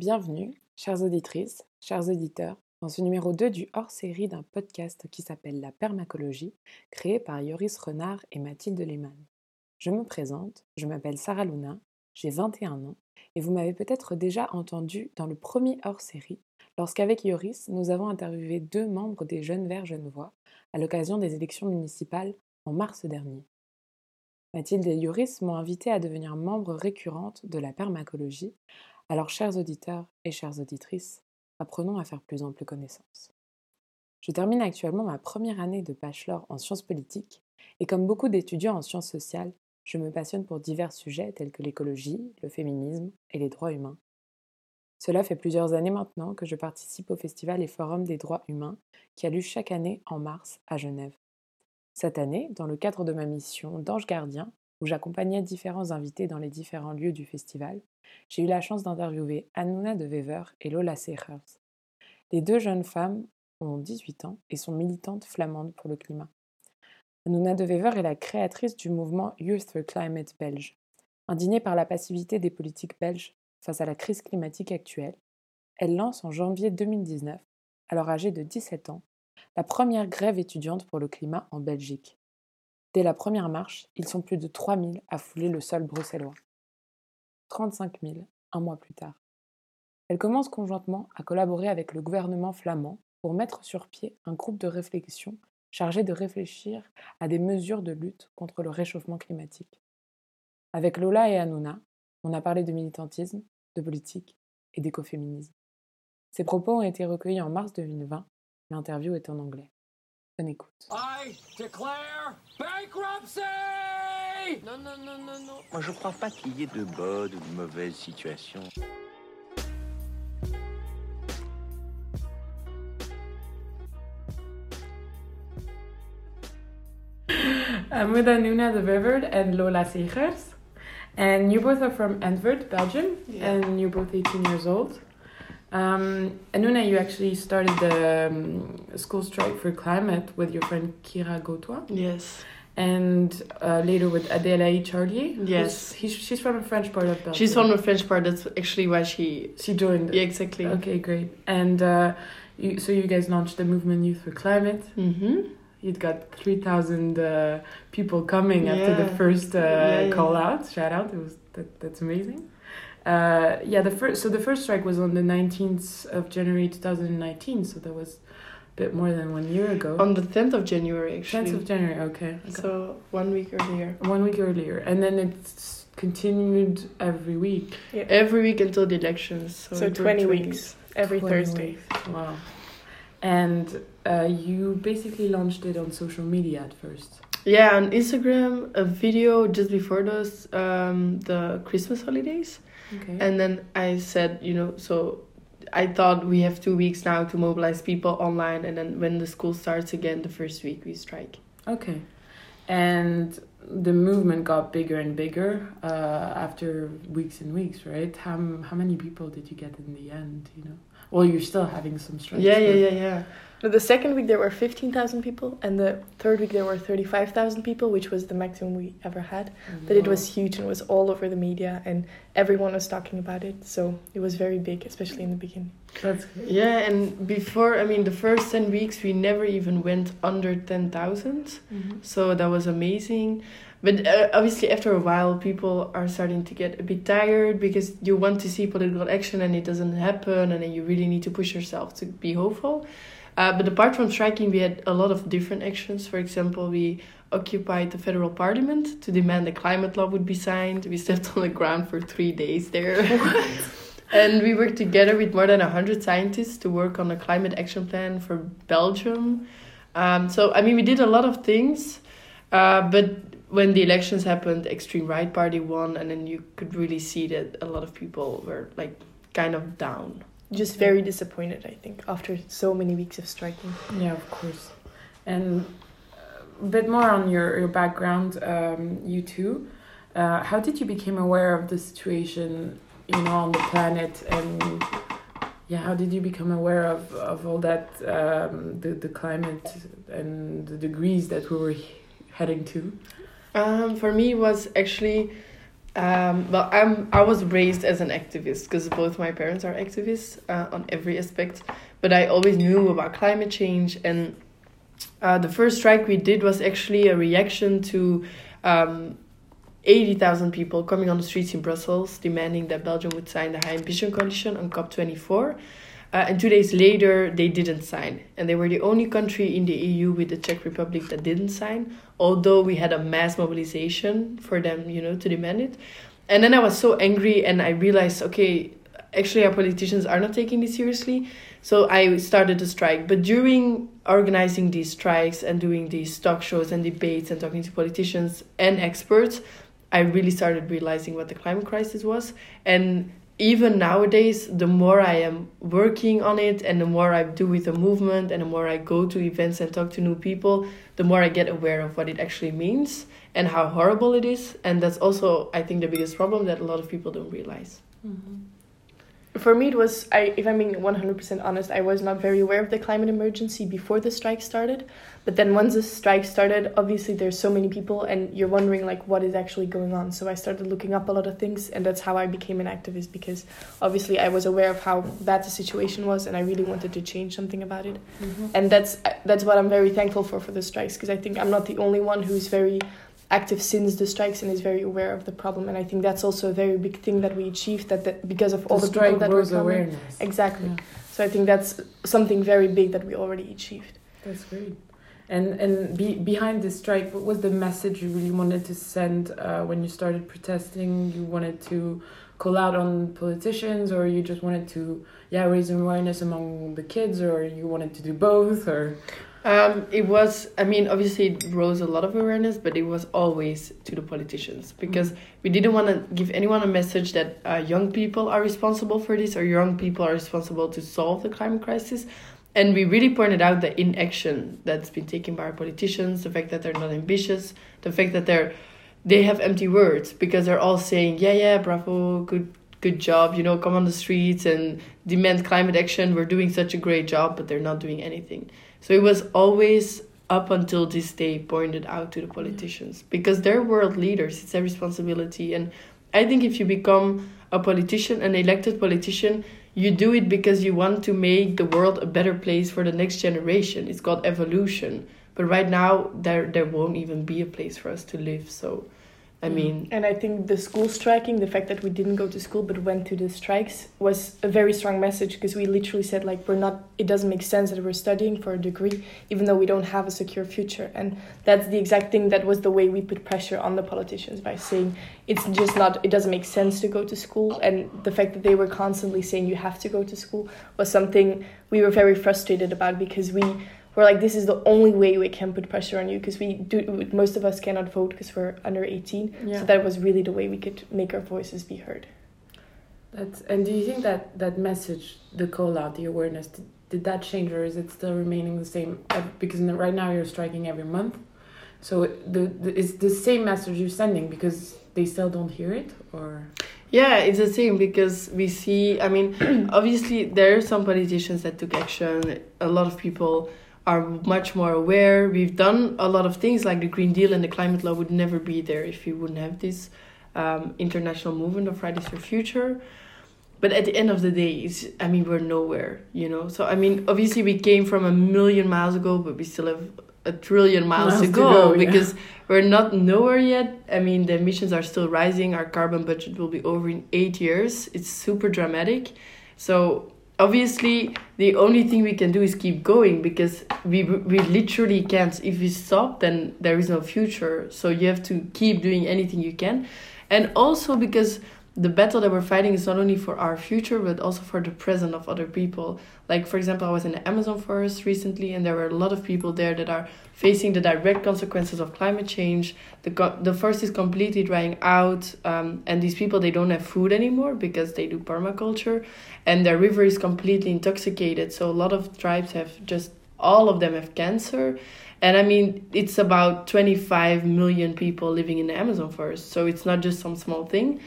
Bienvenue, chères auditrices, chers auditeurs, dans ce numéro 2 du hors-série d'un podcast qui s'appelle La Permacologie, créé par Yoris Renard et Mathilde Lehmann. Je me présente, je m'appelle Sarah Luna, j'ai 21 ans, et vous m'avez peut-être déjà entendu dans le premier hors-série, lorsqu'avec Yoris, nous avons interviewé deux membres des Jeunes Verts Genevois à l'occasion des élections municipales en mars dernier. Mathilde et Yoris m'ont invité à devenir membre récurrente de la permacologie, alors chers auditeurs et chères auditrices, apprenons à faire plus ample connaissance. Je termine actuellement ma première année de bachelor en sciences politiques, et comme beaucoup d'étudiants en sciences sociales, je me passionne pour divers sujets tels que l'écologie, le féminisme et les droits humains. Cela fait plusieurs années maintenant que je participe au Festival et Forum des droits humains qui a lieu chaque année en mars à Genève. Cette année, dans le cadre de ma mission d'ange gardien, où j'accompagnais différents invités dans les différents lieux du festival, j'ai eu la chance d'interviewer Anuna de Wever et Lola Sechers. Les deux jeunes femmes ont 18 ans et sont militantes flamandes pour le climat. Anuna de Wever est la créatrice du mouvement Youth for Climate belge. Indignée par la passivité des politiques belges face à la crise climatique actuelle, elle lance en janvier 2019, alors âgée de 17 ans, la première grève étudiante pour le climat en Belgique. Dès la première marche, ils sont plus de 3000 à fouler le sol bruxellois. 35 000 un mois plus tard. Elle commence conjointement à collaborer avec le gouvernement flamand pour mettre sur pied un groupe de réflexion chargé de réfléchir à des mesures de lutte contre le réchauffement climatique. Avec Lola et Hanouna, on a parlé de militantisme, de politique et d'écoféminisme. Ces propos ont été recueillis en mars 2020 L'interview est en anglais. Bonne écoute. I declare bankruptcy! Non, non, non, non, non. Moi, je crois pas qu'il y ait de bonnes ou de mauvaises situations. I'm with Anuna de Wever and Lola Segers. And you both are from Antwerp, Belgium, Yeah. and you're both 18 years old. Um, Anuna, you actually started the um, school strike for climate with your friend Kira Gotois, Yes. And uh, later with Adélaïde Charlier. who's- Yes. he's, she's from the French part of Belgium. She's from the French part. That's actually why she. She joined. Yeah, exactly. Okay, great. And uh, you, so you guys launched the movement Youth for Climate. Mm-hmm. You'd got 3,000 uh, people coming after the first uh, Yeah, yeah. call out, shout out. It was that, That's amazing. Uh, yeah, the first so the first strike was on the 19th of January 2019, so that was a bit more than one year ago. On the 10th of January, actually. 10th of January, okay. okay. So one week earlier. one week earlier, and then it's continued every week. Yeah. Every week until the elections. So, So it took 20 weeks, every 20 Thursday. weeks. Wow. And uh, you basically launched it on social media at first. Yeah, on Instagram, a video just before those um, the Christmas holidays, Okay. and then I said, you know, so I thought we have two weeks now to mobilize people online, and then when the school starts again, the first week we strike. Okay. And the movement got bigger and bigger uh, after weeks and weeks, right? How, how many people did you get in the end, you know? Well, you're still having some strikes. Yeah, yeah, yeah, yeah. No, The second week there were 15,000 people, and the third week there were 35,000 people, which was the maximum we ever had. But it was huge and it was all over the media, and everyone was talking about it. So it was very big, especially in the beginning. That's Yeah, and before, I mean, the first 10 weeks, we never even went under 10,000. So that was amazing. But uh, obviously, after a while, people are starting to get a bit tired because you want to see political action and it doesn't happen, and then you really need to push yourself to be hopeful. Uh, but apart from striking, we had a lot of different actions. For example, we occupied the federal parliament to demand a climate law would be signed. We slept on the ground for three days there. and we worked together with more than 100 scientists to work on a climate action plan for Belgium. Um, so, I mean, we did a lot of things, uh, but when the elections happened, extreme right party won, and then you could really see that a lot of people were like kind of down. Just very disappointed, I think, after so many weeks of striking. Yeah, of course. And a bit more on your, your background, um, you too. Uh, how did you become aware of the situation, you know, on the planet? And yeah, how did you become aware of, of all that, um, the, the climate and the degrees that we were heading to? Um, for me, it was actually Um, well, I'm I was raised as an activist because both my parents are activists uh, on every aspect. But I always knew about climate change, and uh, the first strike we did was actually a reaction to um, eighty thousand people coming on the streets in Brussels demanding that Belgium would sign the High Ambition Coalition on COP twenty four. Uh, and two days later, they didn't sign. And they were the only country in the EU with the Czech Republic that didn't sign, although we had a mass mobilization for them, you know, to demand it. And then I was so angry and I realized, okay, actually our politicians are not taking this seriously. So I started to strike. But during organizing these strikes and doing these talk shows and debates and talking to politicians and experts, I really started realizing what the climate crisis was. And even nowadays, the more I am working on it and the more I do with the movement and the more I go to events and talk to new people, the more I get aware of what it actually means and how horrible it is. And that's also, I think, the biggest problem that a lot of people don't realize. Mm-hmm for me it was I if I'm being 100% honest I was not very aware of the climate emergency before the strike started but then once the strike started obviously there's so many people and you're wondering like what is actually going on so I started looking up a lot of things and that's how I became an activist because obviously I was aware of how bad the situation was and I really wanted to change something about it mm-hmm. and that's that's what I'm very thankful for for the strikes because I think I'm not the only one who's very active since the strikes and is very aware of the problem. And I think that's also a very big thing that we achieved that, that because of all the, the people that was were awareness. Exactly. Yeah. So I think that's something very big that we already achieved. That's great. And and be, behind this strike, what was the message you really wanted to send uh, when you started protesting? You wanted to call out on politicians, or you just wanted to yeah raise awareness among the kids, or you wanted to do both, or um, it was, I mean, obviously it rose a lot of awareness, but it was always to the politicians because mm-hmm. we didn't want to give anyone a message that uh, young people are responsible for this or young people are responsible to solve the climate crisis. And we really pointed out the inaction that's been taken by our politicians, the fact that they're not ambitious, the fact that they're they have empty words because they're all saying, yeah, yeah, bravo, good good job, you know, come on the streets and demand climate action. We're doing such a great job, but they're not doing anything. So it was always up until this day pointed out to the mm. politicians because they're world leaders. It's their responsibility. And I think if you become a politician, an elected politician, you do it because you want to make the world a better place for the next generation. It's called evolution. But right now, there there won't even be a place for us to live. So I mm. mean, and I think the school striking, the fact that we didn't go to school but went to the strikes, was a very strong message because we literally said like we're not. It doesn't make sense that we're studying for a degree even though we don't have a secure future, and that's the exact thing that was the way we put pressure on the politicians by saying it's just not. It doesn't make sense to go to school, and the fact that they were constantly saying you have to go to school was something we were very frustrated about because we we're like this is the only way we can put pressure on you because we do most of us cannot vote because we're under 18 yeah. so that was really the way we could make our voices be heard. That's and do you think that that message the call out the awareness did, did that change or is it still remaining the same because right now you're striking every month. So the, the it's the same message you're sending because they still don't hear it or? Yeah it's the same because we see i mean obviously there are some politicians that took action. A lot of people are much more aware. We've done a lot of things like the Green Deal and the climate law would never be there if we wouldn't have this um, international movement of Fridays for Future. But at the end of the day, it's, I mean, we're nowhere, you know? So, I mean, obviously we came from a million miles ago, but we still have a trillion miles, miles to, go, to go because yeah. we're not nowhere yet. I mean, the emissions are still rising. Our carbon budget will be over in eight years. It's super dramatic. So obviously the only thing we can do is keep going because we we literally can't. If we stop then there is no future. So you have to keep doing anything you can. And also because the battle that we're fighting is not only for our future but also for the present of other people like for example i was in the amazon forest recently and there were a lot of people there that are facing the direct consequences of climate change the, the forest is completely drying out um, and these people they don't have food anymore because they do permaculture and their river is completely intoxicated so a lot of tribes have just all of them have cancer and I mean, it's about 25 million people living in the Amazon forest. So it's not just some small thing.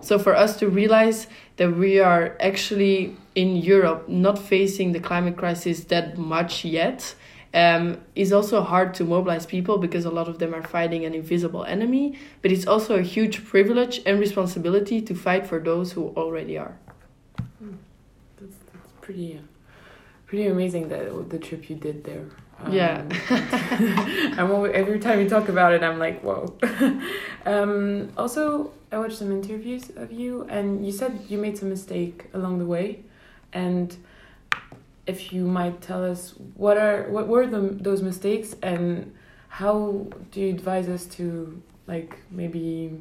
So for us to realize that we are actually in Europe not facing the climate crisis that much yet, um, is also hard to mobilize people because a lot of them are fighting an invisible enemy. But it's also a huge privilege and responsibility to fight for those who already are. That's, that's pretty, pretty amazing that the trip you did there. Um, Yeah. I'm always, every time you talk about it, I'm like, whoa. um, also, I watched some interviews of you, and you said you made some mistake along the way, and if you might tell us what are what were the those mistakes and how do you advise us to like maybe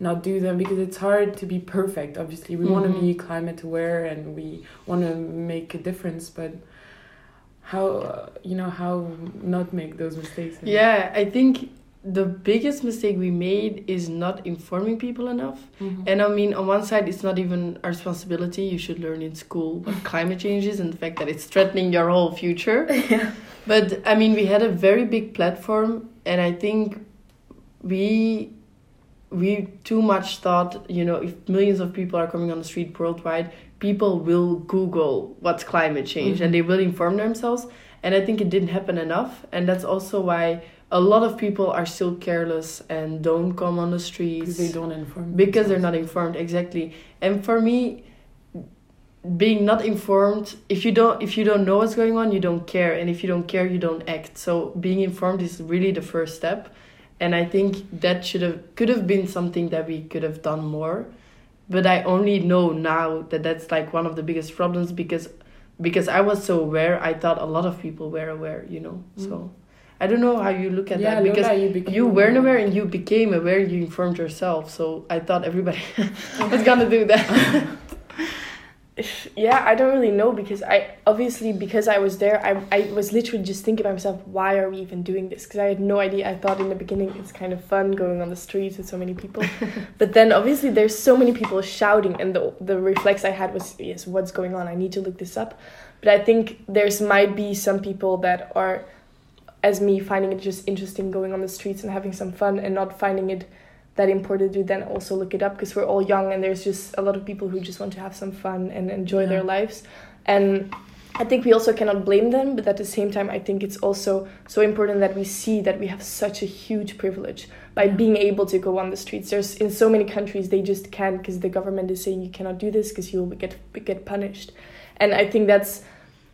not do them because it's hard to be perfect obviously we want to be climate aware and we want to make a difference but how uh, you know how not make those mistakes and- Yeah, I think the biggest mistake we made is not informing people enough. Mhm. And I mean, on one side, it's not even our responsibility. You should learn in school what climate change is and the fact that it's threatening your whole future. yeah. But I mean, we had a very big platform, and I think we we too much thought, you know, if millions of people are coming on the street worldwide, people will Google what's climate change Mhm. and they will inform themselves. And I think it didn't happen enough, and that's also why a lot of people are still careless and don't come on the streets. Because they don't inform because they're not informed exactly. And for me being not informed if you don't if you don't know what's going on you don't care. And if you don't care you don't act. So being informed is really the first step and i think that should have could have been something that we could have done more. But i only know now that that's like one of the biggest problems because because i was so aware i thought a lot of people were aware you know? So i don't know how you look at yeah that because Lola, you, you weren't aware and you became aware you informed yourself. So i thought everybody was gonna do that yeah i don't really know because i obviously because i was there i, I was literally just thinking by myself why are we even doing this? Because i had no idea. I thought in the beginning it's kind of fun going on the streets with so many people. But then obviously there's so many people shouting and the, the reflex i had was yes what's going on? I need to look this up. But i think there's might be some people that are as me finding it just interesting going on the streets and having some fun and not finding it that important to then also look it up because we're all young and there's just a lot of people who just want to have some fun and enjoy their lives. And i think we also cannot blame them but at the same time i think it's also so important that we see that we have such a huge privilege by Yeah. being able to go on the streets. There's in so many countries they just can't because the government is saying you cannot do this because you'll get get punished. And i think that's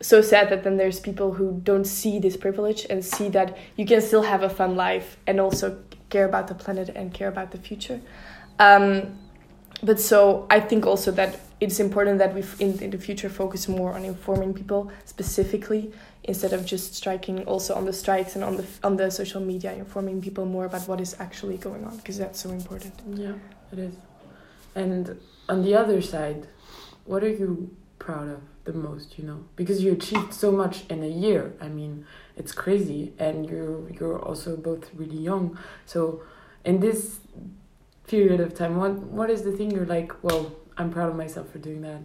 so sad that then there's people who don't see this privilege and see that you can still have a fun life and also care about the planet and care about the future. Um, but so I think also that it's important that we in, in the future focus more on informing people specifically instead of just striking also on the strikes and on the on the social media informing people more about what is actually going on because that's so important. Yeah, it is. And on the other side, what are you proud of the most, you know? Because you achieved so much in a year. I mean, it's crazy and you're you're also both really young. So in this period of time, what what is the thing you're like, well, I'm proud of myself for doing that.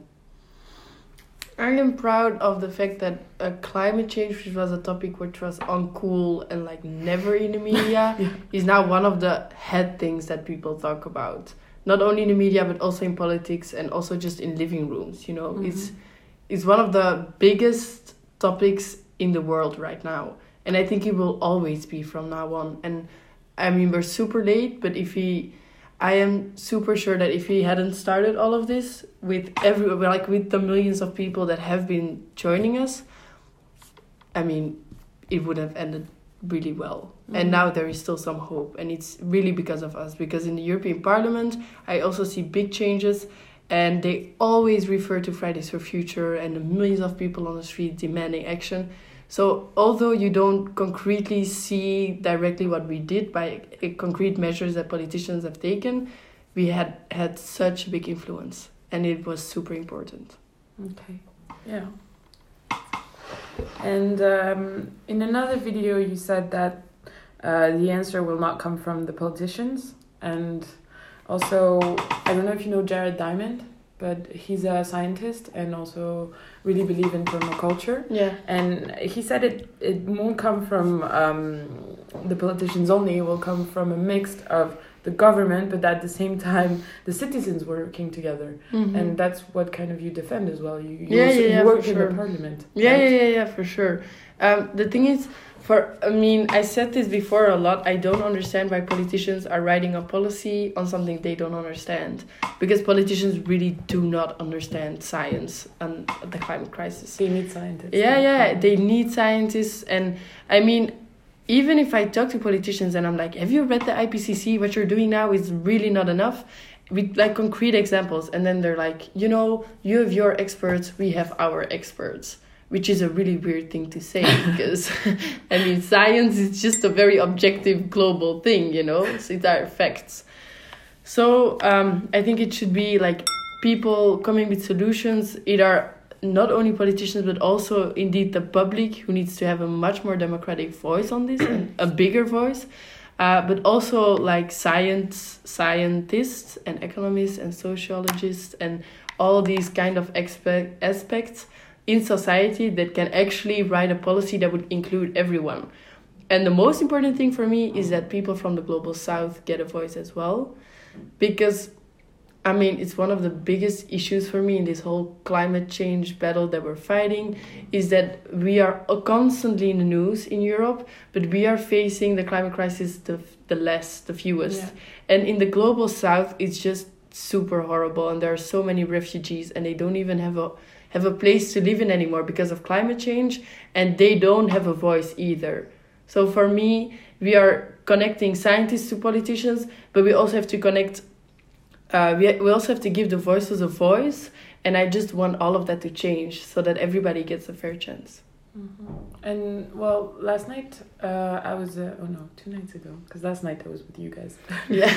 I am proud of the fact that uh, climate change, which was a topic which was uncool and like never in the media, Yeah. is now one of the head things that people talk about. Not only in the media, but also in politics and also just in living rooms. You know, it's it's one of the biggest topics in the world right now, and I think it will always be from now on. And I mean, we're super late, but if we I am super sure that if we hadn't started all of this with every like with the millions of people that have been joining us, I mean, it would have ended really well. And Mhm. now there is still some hope, and it's really because of us. Because in the European Parliament, I also see big changes, and they always refer to Fridays for Future and the millions of people on the street demanding action. So although you don't concretely see directly what we did by uh, concrete measures that politicians have taken, we had had such a big influence, and it was super important. Okay. Yeah. And um, in another video, you said that uh, the answer will not come from the politicians. And also, I don't know if you know Jared Diamond, but he's a scientist and also really believe in permaculture. Yeah. And he said it, it won't come from um, the politicians only, it will come from a mix of the government, but at the same time the citizens working together, Mhm. and that's what kind of you defend as well. You, you, Yeah, also, yeah, yeah, you work in sure. the parliament. Yeah, right? yeah, yeah, yeah, for sure. Um, the thing is, for I mean, I said this before a lot. I don't understand why politicians are writing a policy on something they don't understand, because politicians really do not understand science and the climate crisis. They need scientists. Yeah, yeah, they need scientists, and I mean, even if I talk to politicians and I'm like, "Have you read the IPCC? What you're doing now is really not enough." With like concrete examples, and then they're like, "You know, you have your experts, we have our experts." Which is a really weird thing to say because, I mean, science is just a very objective global thing, you know. So it are facts. So um, I think it should be like people coming with solutions. It are not only politicians but also indeed the public who needs to have a much more democratic voice on this and a bigger voice. Uh, but also like science scientists and economists and sociologists and all these kind of expe- aspects in society that can actually write a policy that would include everyone. And the most important thing for me is that people from the global south get a voice as well. Because, I mean, it's one of the biggest issues for me in this whole climate change battle that we're fighting is that we are constantly in the news in Europe, but we are facing the climate crisis the, the less, the fewest. Yeah. And in the global south, it's just super horrible. And there are so many refugees, and they don't even have a have a place to live in anymore because of climate change and they don't have a voice either. So for me we are connecting scientists to politicians but we also have to connect uh, we, we also have to give the voices a voice and i just want all of that to change so that everybody gets a fair chance And well, last night uh, I was uh, oh no, two nights ago because last night I was with you guys. yeah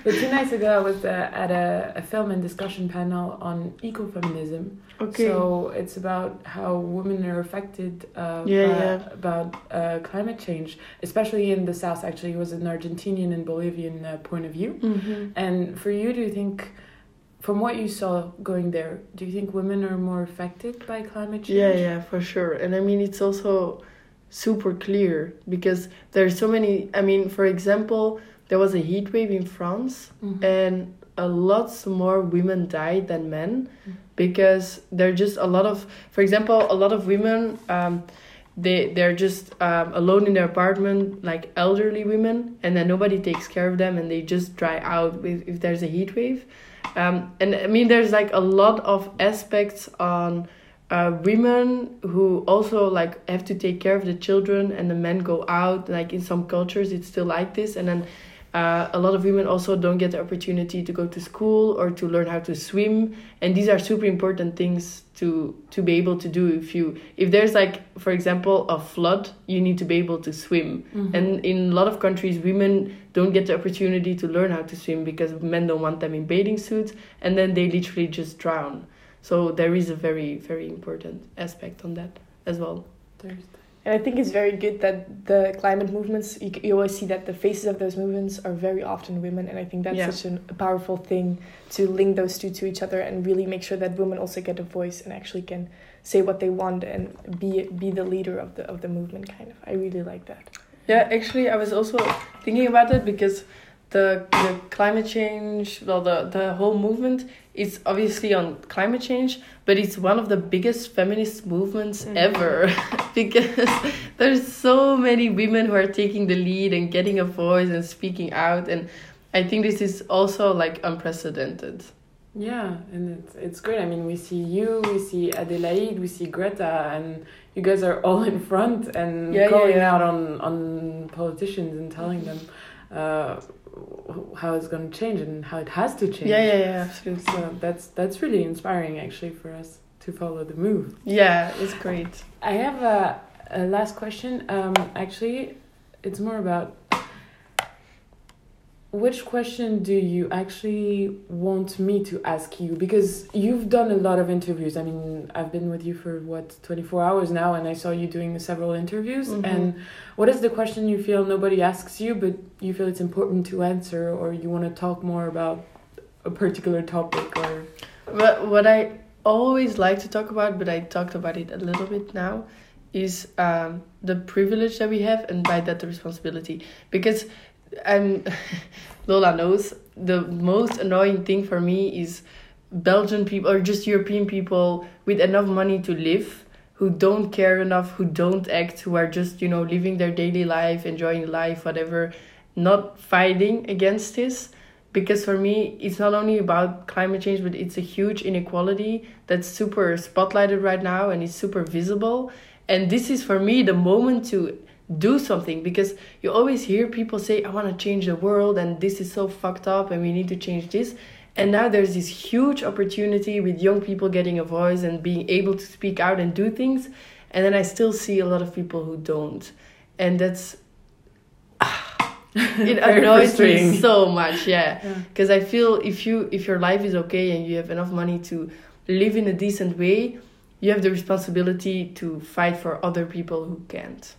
But two nights ago I was uh, at a, a film and discussion panel on ecofeminism. okay So it's about how women are affected uh, Yeah, yeah. about uh, climate change, especially in the south. Actually, it was an Argentinian and Bolivian uh, point of view. hmm And for you, do you think, from what you saw going there, do you think women are more affected by climate change? Yeah, yeah, for sure. And I mean, it's also super clear because there's so many. I mean, for example, there was a heat wave in France, Mhm. and a lot more women died than men Mm. because there are just a lot of, for example, a lot of women. Um, they they're just um, alone in their apartment, like elderly women, and then nobody takes care of them, and they just dry out with if there's a heat wave. Um, and I mean, there's like a lot of aspects on uh, women who also like have to take care of the children, and the men go out. Like in some cultures, it's still like this, and then uh, a lot of women also don't get the opportunity to go to school or to learn how to swim, and these are super important things to to be able to do. If you if there's like for example a flood, you need to be able to swim, Mhm. and in a lot of countries, women don't get the opportunity to learn how to swim because men don't want them in bathing suits, and then they literally just drown. So there is a very very important aspect on that as well. There's- And I think it's very good that the climate movements, you, you always see that the faces of those movements are very often women. And I think that's Yeah. such an, a powerful thing to link those two to each other and really make sure that women also get a voice and actually can say what they want and be be the leader of the of the movement kind of. I really like that. Yeah, actually, I was also thinking about it because the the climate change, well, the the whole movement is obviously on climate change, but it's one of the biggest feminist movements Mhm. ever because there's so many women who are taking the lead and getting a voice and speaking out, and I think this is also like unprecedented. Yeah, and it's it's great. I mean, we see you, we see Adelaide, we see Greta, and you guys are all in front and Yeah, yeah, calling yeah. out on on politicians and telling them uh, how it's going to change and how it has to change. Yeah, yeah, yeah, absolutely. So that's that's really inspiring, actually, for us to follow the move. Yeah, it's great. I have a, a last question. Um, actually, it's more about which question do you actually want me to ask you? Because you've done a lot of interviews. I mean, I've been with you for what, 24 hours now, and I saw you doing several interviews. Mhm. And what is the question you feel nobody asks you, but you feel it's important to answer, or you want to talk more about a particular topic? Or But what I always like to talk about, but I talked about it a little bit now, is um, the privilege that we have, and by that the responsibility. Because I'm Lola knows the most annoying thing for me is Belgian people or just European people with enough money to live who don't care enough, who don't act, who are just, you know, living their daily life, enjoying life, whatever, not fighting against this. Because for me, it's not only about climate change, but it's a huge inequality that's super spotlighted right now and it's super visible. And this is for me the moment to do something because you always hear people say, I want to change the world and this is so fucked up and we need to change this. And now there's this huge opportunity with young people getting a voice and being able to speak out and do things. And then I still see a lot of people who don't. And that's ah, it annoys me so much, yeah. Because yeah. I feel if you if your life is okay and you have enough money to live in a decent way, you have the responsibility to fight for other people who can't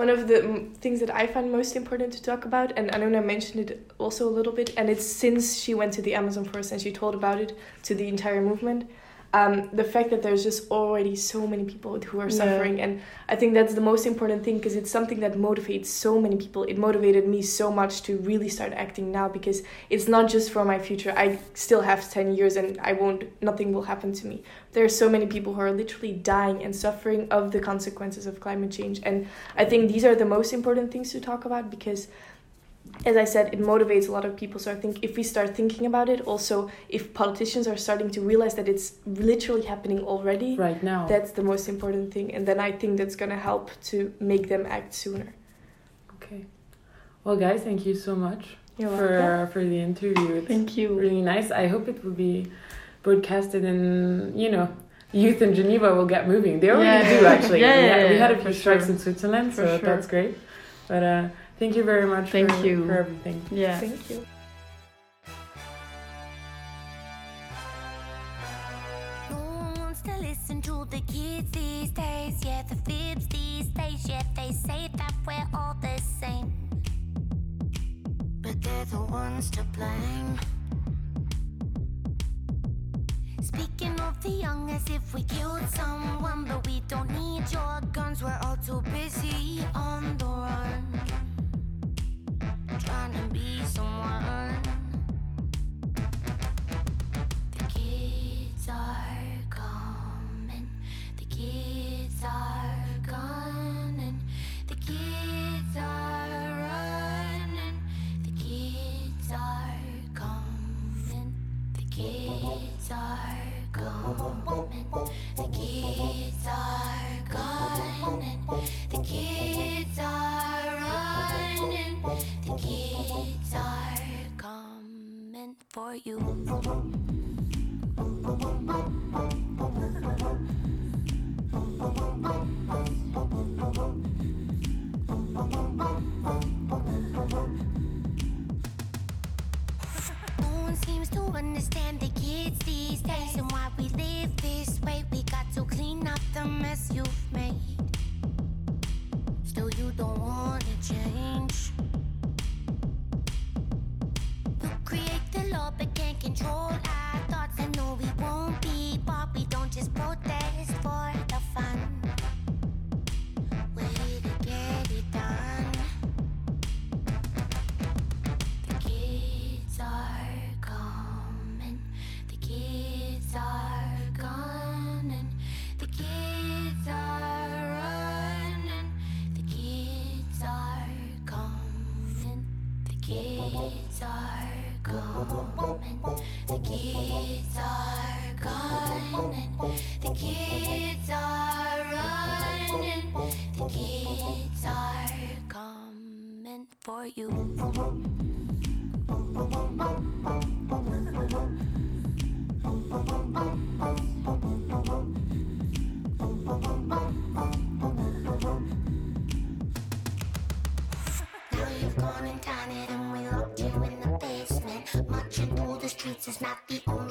one of the things that I find most important to talk about, and Anuna mentioned it also a little bit, and it's since she went to the Amazon forest and she told about it to the entire movement, um, the fact that there's just already so many people who are suffering yeah. and i think that's the most important thing because it's something that motivates so many people. It motivated me so much to really start acting now because it's not just for my future. I still have 10 years and i won't nothing will happen to me. There are so many people who are literally dying and suffering of the consequences of climate change and i think these are the most important things to talk about because as I said, it motivates a lot of people. So I think if we start thinking about it, also if politicians are starting to realize that it's literally happening already right now, that's the most important thing. And then I think that's gonna help to make them act sooner. Okay. Well, guys, thank you so much You're for for the interview. It's thank you. Really nice. I hope it will be broadcasted in you know youth in Geneva will get moving. They already Yeah. do actually. Yeah, we, yeah, had, we had a few strikes sure. in Switzerland, For so sure. that's great. But uh, thank you very much. Thank for, you. for everything. Yeah. Thank you. No one wants to listen to the kids these days. Yeah, the fibs these days. Yeah, they say that we're all the same. But they're the ones to blame. Speaking of the young, as if we killed someone, but we don't need your guns. We're all too busy on the run, trying to be someone. The kids are coming. The kids are for you. Is not the only